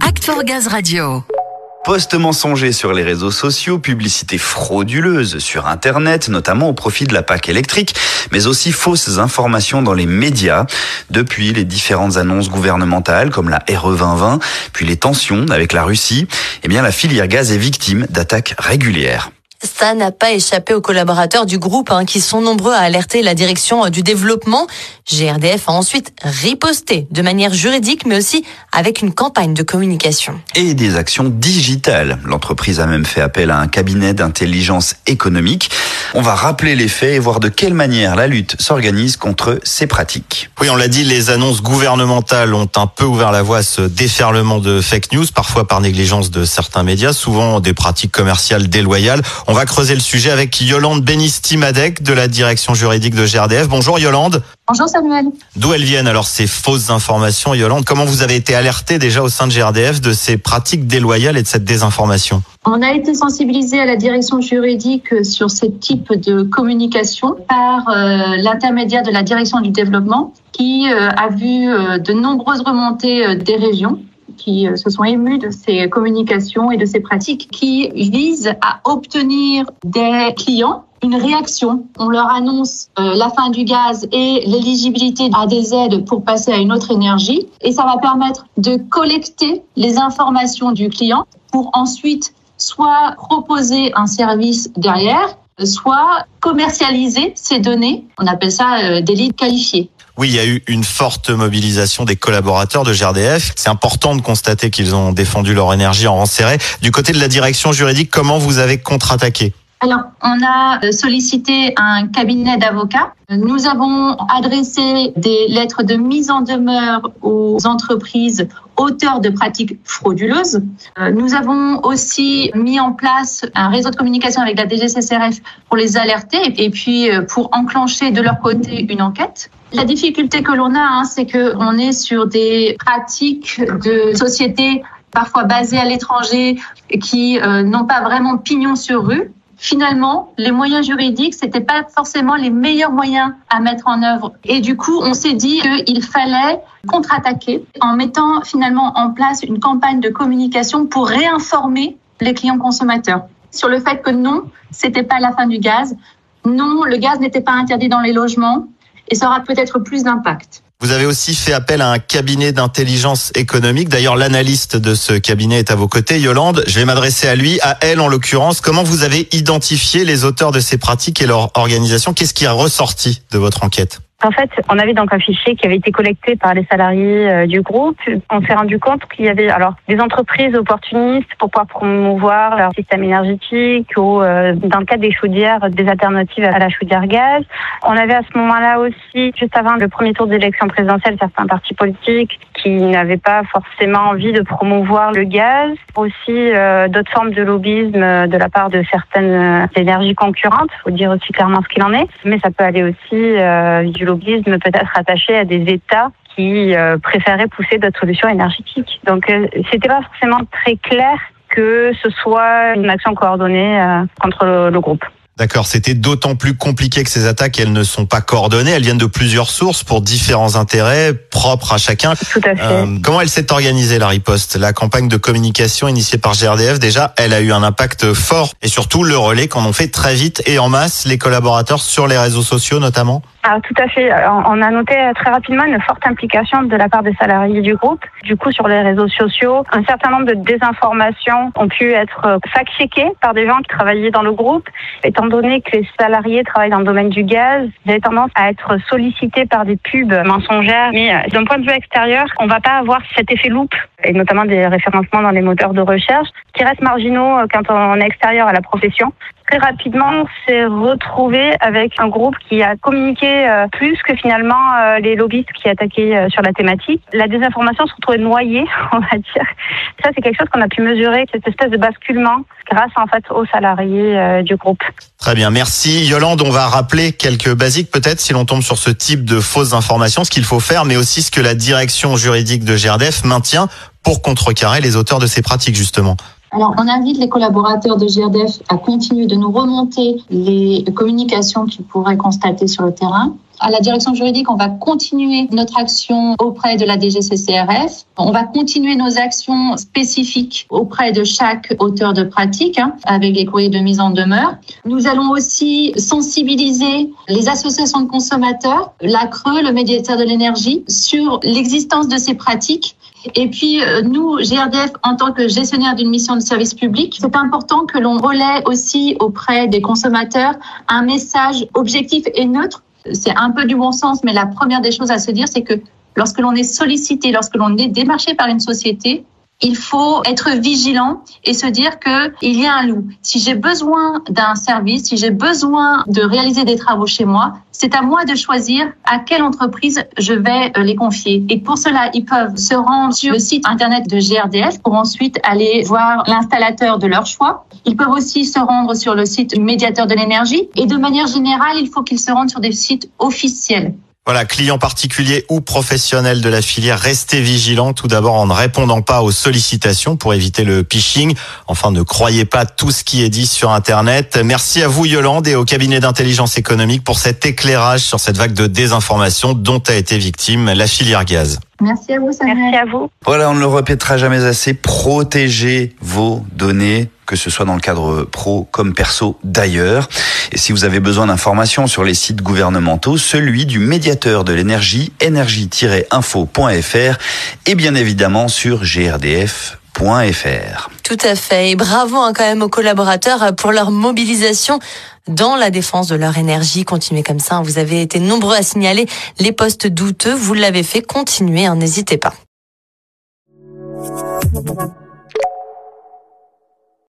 Act for Gaz Radio. Post mensonger sur les réseaux sociaux, publicité frauduleuse sur Internet, notamment au profit de la PAC électrique, mais aussi fausses informations dans les médias. Depuis les différentes annonces gouvernementales comme la RE 2020, puis les tensions avec la Russie, eh bien la filière gaz est victime d'attaques régulières. Ça n'a pas échappé aux collaborateurs du groupe hein, qui sont nombreux à alerter la direction du développement. GRDF a ensuite riposté de manière juridique mais aussi avec une campagne de communication. Et des actions digitales. L'entreprise a même fait appel à un cabinet d'intelligence économique. On va rappeler les faits et voir de quelle manière la lutte s'organise contre ces pratiques. Oui, on l'a dit, les annonces gouvernementales ont un peu ouvert la voie à ce déferlement de fake news, parfois par négligence de certains médias, souvent des pratiques commerciales déloyales. On va creuser le sujet avec Yolande Benisti-Madec de la direction juridique de GRDF. Bonjour Yolande. Bonjour Samuel. D'où elles viennent alors ces fausses informations Yolande? Comment vous avez été alertée déjà au sein de GRDF de ces pratiques déloyales et de cette désinformation? On a été sensibilisé à la direction juridique sur ce type de communication par euh, l'intermédiaire de la direction du développement qui euh, a vu euh, de nombreuses remontées des régions qui se sont émus de ces communications et de ces pratiques qui visent à obtenir des clients une réaction. On leur annonce la fin du gaz et l'éligibilité à des aides pour passer à une autre énergie. Et ça va permettre de collecter les informations du client pour ensuite soit proposer un service derrière, soit commercialiser ces données. On appelle ça des leads qualifiés. Oui, il y a eu une forte mobilisation des collaborateurs de GRDF. C'est important de constater qu'ils ont défendu leur énergie en serré. Du côté de la direction juridique, comment vous avez contre-attaqué? Alors, on a sollicité un cabinet d'avocats. Nous avons adressé des lettres de mise en demeure aux entreprises auteurs de pratiques frauduleuses. Nous avons aussi mis en place un réseau de communication avec la DGCCRF pour les alerter et puis pour enclencher de leur côté une enquête. La difficulté que l'on a, hein, c'est qu'on est sur des pratiques de sociétés parfois basées à l'étranger qui n'ont pas vraiment pignon sur rue finalement, les moyens juridiques, c'était pas forcément les meilleurs moyens à mettre en œuvre. Et du coup, on s'est dit qu'il fallait contre-attaquer en mettant finalement en place une campagne de communication pour réinformer les clients consommateurs sur le fait que non, c'était pas la fin du gaz. Non, le gaz n'était pas interdit dans les logements et ça aura peut-être plus d'impact. Vous avez aussi fait appel à un cabinet d'intelligence économique. D'ailleurs, l'analyste de ce cabinet est à vos côtés, Yolande. Je vais m'adresser à lui, à elle en l'occurrence. Comment vous avez identifié les auteurs de ces pratiques et leur organisation? Qu'est-ce qui est ressorti de votre enquête? En fait, on avait donc un fichier qui avait été collecté par les salariés euh, du groupe. On s'est rendu compte qu'il y avait alors des entreprises opportunistes pour pouvoir promouvoir leur système énergétique ou euh, dans le cadre des chaudières, des alternatives à la chaudière gaz. On avait à ce moment-là aussi, juste avant le premier tour d'élection présidentielle, certains partis politiques qui n'avaient pas forcément envie de promouvoir le gaz. Aussi euh, d'autres formes de lobbyisme de la part de certaines énergies concurrentes. Faut dire aussi clairement ce qu'il en est. Mais ça peut aller aussi du lobbyisme peut-être attaché à des États qui euh, préféraient pousser d'autres solutions énergétiques. Donc, euh, c'était pas forcément très clair que ce soit une action coordonnée euh, contre le groupe. D'accord, c'était d'autant plus compliqué que ces attaques, elles ne sont pas coordonnées, elles viennent de plusieurs sources pour différents intérêts propres à chacun. Tout à fait. Euh, comment elle s'est organisée la riposte? La campagne de communication initiée par GRDF, déjà, elle a eu un impact fort et surtout le relais qu'en ont fait très vite et en masse les collaborateurs sur les réseaux sociaux notamment? Ah, tout à fait. On a noté très rapidement une forte implication de la part des salariés du groupe. Du coup, sur les réseaux sociaux, un certain nombre de désinformations ont pu être fact-checkées par des gens qui travaillaient dans le groupe. Étant donné que les salariés travaillent dans le domaine du gaz, ils avaient tendance à être sollicités par des pubs mensongères. Mais euh, d'un point de vue extérieur, on va pas avoir cet effet loupe, et notamment des référencements dans les moteurs de recherche, qui restent marginaux euh, quand on est extérieur à la profession très rapidement, on s'est retrouvé avec un groupe qui a communiqué euh, plus que finalement les lobbyistes qui attaquaient sur la thématique. La désinformation se retrouvait noyée, on va dire. Ça, c'est quelque chose qu'on a pu mesurer, cette espèce de basculement grâce en fait aux salariés du groupe. Très bien, merci Yolande. On va rappeler quelques basiques peut-être si l'on tombe sur ce type de fausses informations, ce qu'il faut faire, mais aussi ce que la direction juridique de GRDF maintient pour contrecarrer les auteurs de ces pratiques justement. Alors, on invite les collaborateurs de GRDF à continuer de nous remonter les communications qu'ils pourraient constater sur le terrain. À la direction juridique, on va continuer notre action auprès de la DGCCRF. On va continuer nos actions spécifiques auprès de chaque auteur de pratique hein, avec les courriers de mise en demeure. Nous allons aussi sensibiliser les associations de consommateurs, l'ACRE, le médiateur de l'énergie, sur l'existence de ces pratiques et puis, euh, nous, GRDF, en tant que gestionnaire d'une mission de service public, c'est important que l'on relaie aussi auprès des consommateurs un message objectif et neutre. C'est un peu du bon sens, mais la première des choses à se dire, c'est que lorsque l'on est sollicité, lorsque l'on est démarché par une société, il faut être vigilant et se dire que il y a un loup. Si j'ai besoin d'un service, si j'ai besoin de réaliser des travaux chez moi, c'est à moi de choisir à quelle entreprise je vais euh, les confier. Et pour cela, ils peuvent se rendre sur le site internet de GRDF pour ensuite aller voir l'installateur de leur choix. Ils peuvent aussi se rendre sur le site médiateur de l'énergie. Et de manière générale, il faut qu'ils se rendent sur des sites officiels. Voilà, clients particuliers ou professionnels de la filière, restez vigilants tout d'abord en ne répondant pas aux sollicitations pour éviter le phishing. Enfin, ne croyez pas tout ce qui est dit sur Internet. Merci à vous Yolande et au cabinet d'intelligence économique pour cet éclairage sur cette vague de désinformation dont a été victime la filière gaz. Merci à vous, Samuel. Merci à vous. Voilà, on ne le répétera jamais assez. Protégez vos données que ce soit dans le cadre pro comme perso d'ailleurs. Et si vous avez besoin d'informations sur les sites gouvernementaux, celui du médiateur de l'énergie, énergie-info.fr et bien évidemment sur grdf.fr. Tout à fait. Et bravo hein, quand même aux collaborateurs pour leur mobilisation dans la défense de leur énergie. Continuez comme ça. Hein. Vous avez été nombreux à signaler les postes douteux. Vous l'avez fait. Continuez, hein, n'hésitez pas.